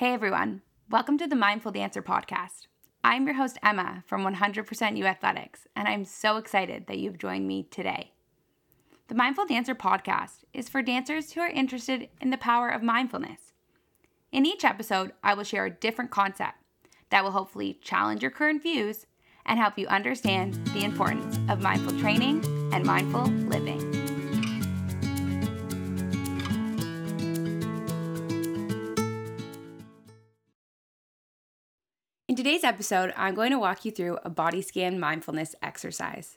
Hey everyone, welcome to the Mindful Dancer podcast. I'm your host, Emma from 100% U Athletics, and I'm so excited that you've joined me today. The Mindful Dancer podcast is for dancers who are interested in the power of mindfulness. In each episode, I will share a different concept that will hopefully challenge your current views and help you understand the importance of mindful training and mindful living. Today's episode, I'm going to walk you through a body scan mindfulness exercise.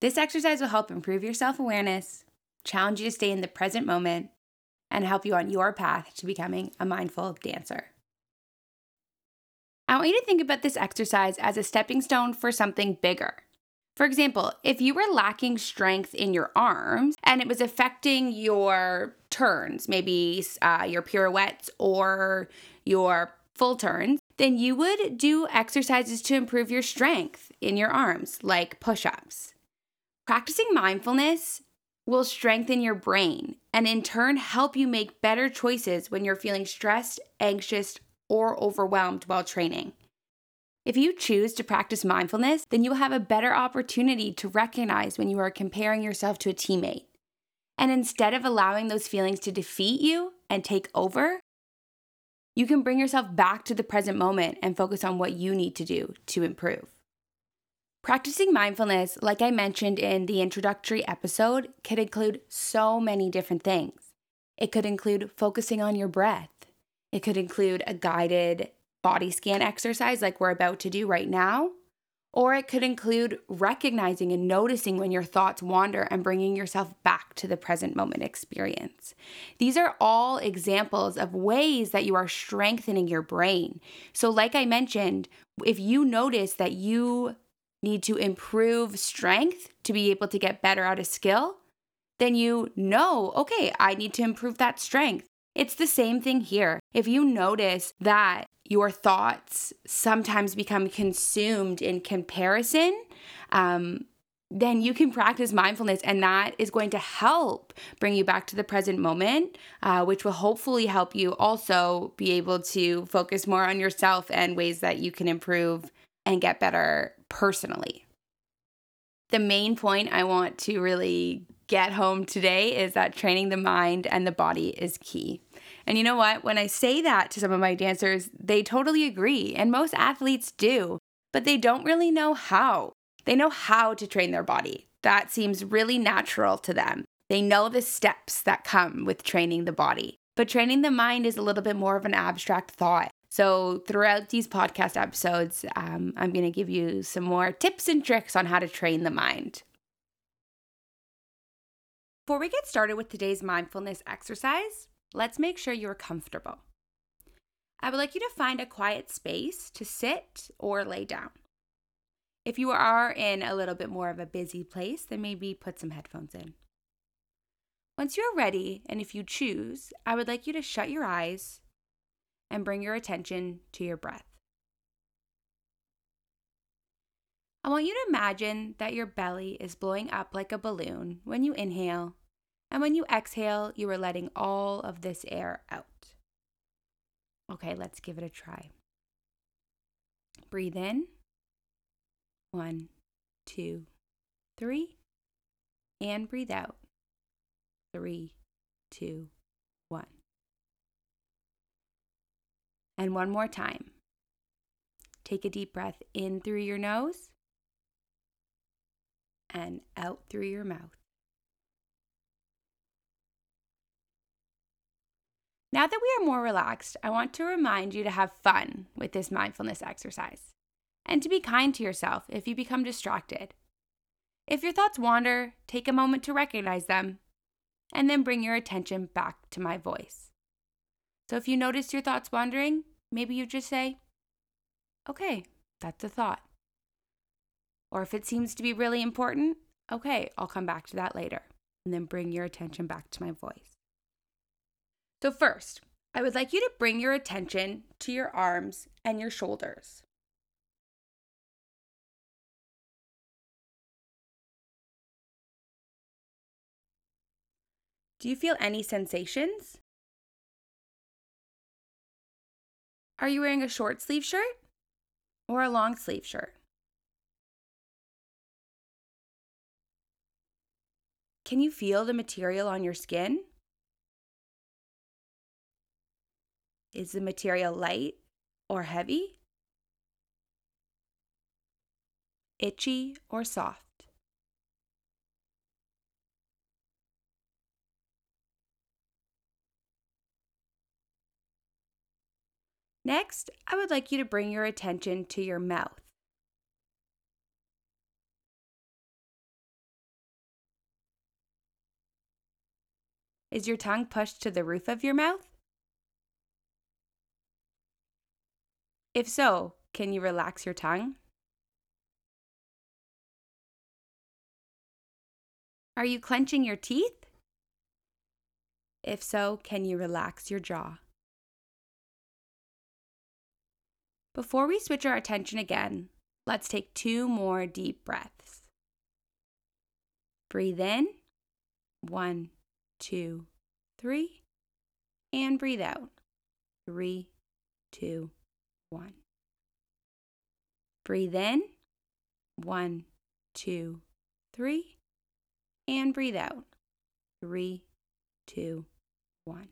This exercise will help improve your self awareness, challenge you to stay in the present moment, and help you on your path to becoming a mindful dancer. I want you to think about this exercise as a stepping stone for something bigger. For example, if you were lacking strength in your arms and it was affecting your turns, maybe uh, your pirouettes or your full turns, then you would do exercises to improve your strength in your arms, like push ups. Practicing mindfulness will strengthen your brain and in turn help you make better choices when you're feeling stressed, anxious, or overwhelmed while training. If you choose to practice mindfulness, then you'll have a better opportunity to recognize when you are comparing yourself to a teammate. And instead of allowing those feelings to defeat you and take over, you can bring yourself back to the present moment and focus on what you need to do to improve. Practicing mindfulness, like I mentioned in the introductory episode, could include so many different things. It could include focusing on your breath. It could include a guided body scan exercise like we're about to do right now. Or it could include recognizing and noticing when your thoughts wander and bringing yourself back to the present moment experience. These are all examples of ways that you are strengthening your brain. So, like I mentioned, if you notice that you need to improve strength to be able to get better at a skill, then you know, okay, I need to improve that strength. It's the same thing here. If you notice that your thoughts sometimes become consumed in comparison, um, then you can practice mindfulness, and that is going to help bring you back to the present moment, uh, which will hopefully help you also be able to focus more on yourself and ways that you can improve and get better personally. The main point I want to really get home today is that training the mind and the body is key. And you know what? When I say that to some of my dancers, they totally agree, and most athletes do, but they don't really know how. They know how to train their body. That seems really natural to them. They know the steps that come with training the body. But training the mind is a little bit more of an abstract thought. So, throughout these podcast episodes, um, I'm going to give you some more tips and tricks on how to train the mind. Before we get started with today's mindfulness exercise, let's make sure you're comfortable. I would like you to find a quiet space to sit or lay down. If you are in a little bit more of a busy place, then maybe put some headphones in. Once you're ready, and if you choose, I would like you to shut your eyes and bring your attention to your breath. I want you to imagine that your belly is blowing up like a balloon when you inhale, and when you exhale, you are letting all of this air out. Okay, let's give it a try. Breathe in. One, two, three. And breathe out. Three, two, one. And one more time. Take a deep breath in through your nose and out through your mouth. Now that we are more relaxed, I want to remind you to have fun with this mindfulness exercise and to be kind to yourself if you become distracted. If your thoughts wander, take a moment to recognize them and then bring your attention back to my voice. So if you notice your thoughts wandering, maybe you just say, okay, that's a thought. Or if it seems to be really important, okay, I'll come back to that later. And then bring your attention back to my voice. So, first, I would like you to bring your attention to your arms and your shoulders. Do you feel any sensations? Are you wearing a short sleeve shirt or a long sleeve shirt? Can you feel the material on your skin? Is the material light or heavy? Itchy or soft? Next, I would like you to bring your attention to your mouth. Is your tongue pushed to the roof of your mouth? If so, can you relax your tongue? Are you clenching your teeth? If so, can you relax your jaw? Before we switch our attention again, let's take two more deep breaths. Breathe in. One, two, three. And breathe out. Three, two, one. Breathe in. One, two, three. And breathe out. Three, two, one.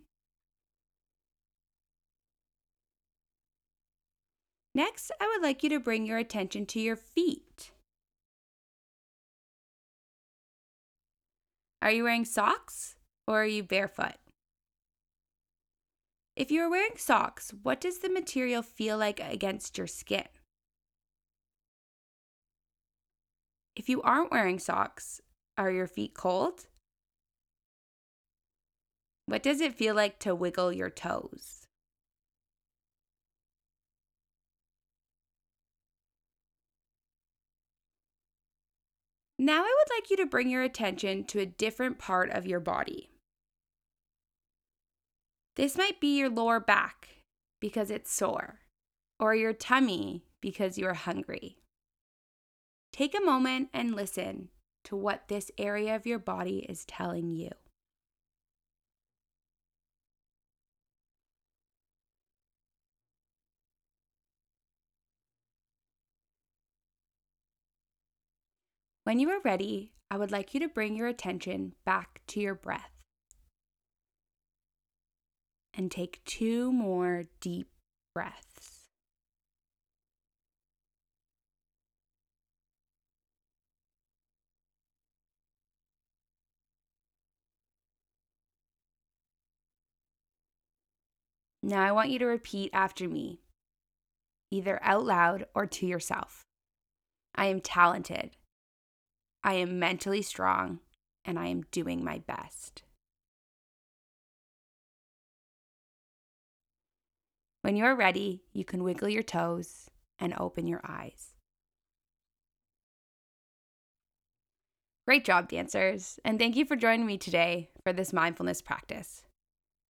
Next, I would like you to bring your attention to your feet. Are you wearing socks or are you barefoot? If you are wearing socks, what does the material feel like against your skin? If you aren't wearing socks, are your feet cold? What does it feel like to wiggle your toes? Now I would like you to bring your attention to a different part of your body. This might be your lower back because it's sore, or your tummy because you're hungry. Take a moment and listen to what this area of your body is telling you. When you are ready, I would like you to bring your attention back to your breath. And take two more deep breaths. Now I want you to repeat after me, either out loud or to yourself. I am talented. I am mentally strong and I am doing my best. When you are ready, you can wiggle your toes and open your eyes. Great job, dancers, and thank you for joining me today for this mindfulness practice.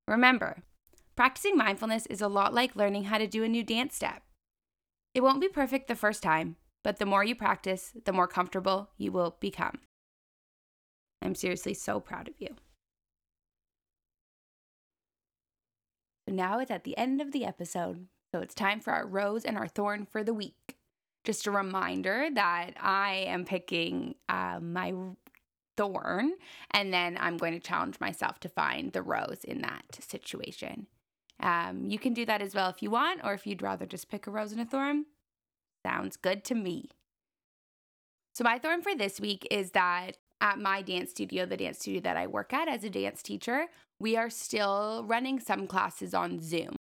Remember, practicing mindfulness is a lot like learning how to do a new dance step. It won't be perfect the first time, but the more you practice, the more comfortable you will become. I'm seriously so proud of you. So now it's at the end of the episode, so it's time for our rose and our thorn for the week. Just a reminder that I am picking uh, my thorn, and then I'm going to challenge myself to find the rose in that situation. Um, you can do that as well if you want, or if you'd rather just pick a rose and a thorn, Sounds good to me. So, my thorn for this week is that at my dance studio, the dance studio that I work at as a dance teacher, we are still running some classes on Zoom.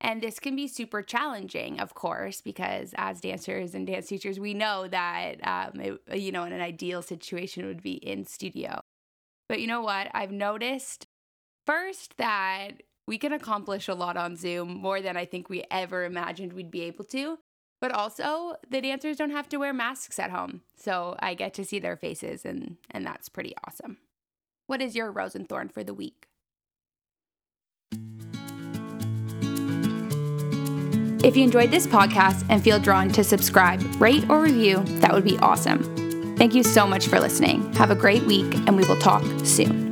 And this can be super challenging, of course, because as dancers and dance teachers, we know that, um, it, you know, in an ideal situation would be in studio. But you know what? I've noticed first that we can accomplish a lot on Zoom more than I think we ever imagined we'd be able to. But also, the dancers don't have to wear masks at home. So I get to see their faces, and, and that's pretty awesome. What is your rose and thorn for the week? If you enjoyed this podcast and feel drawn to subscribe, rate, or review, that would be awesome. Thank you so much for listening. Have a great week, and we will talk soon.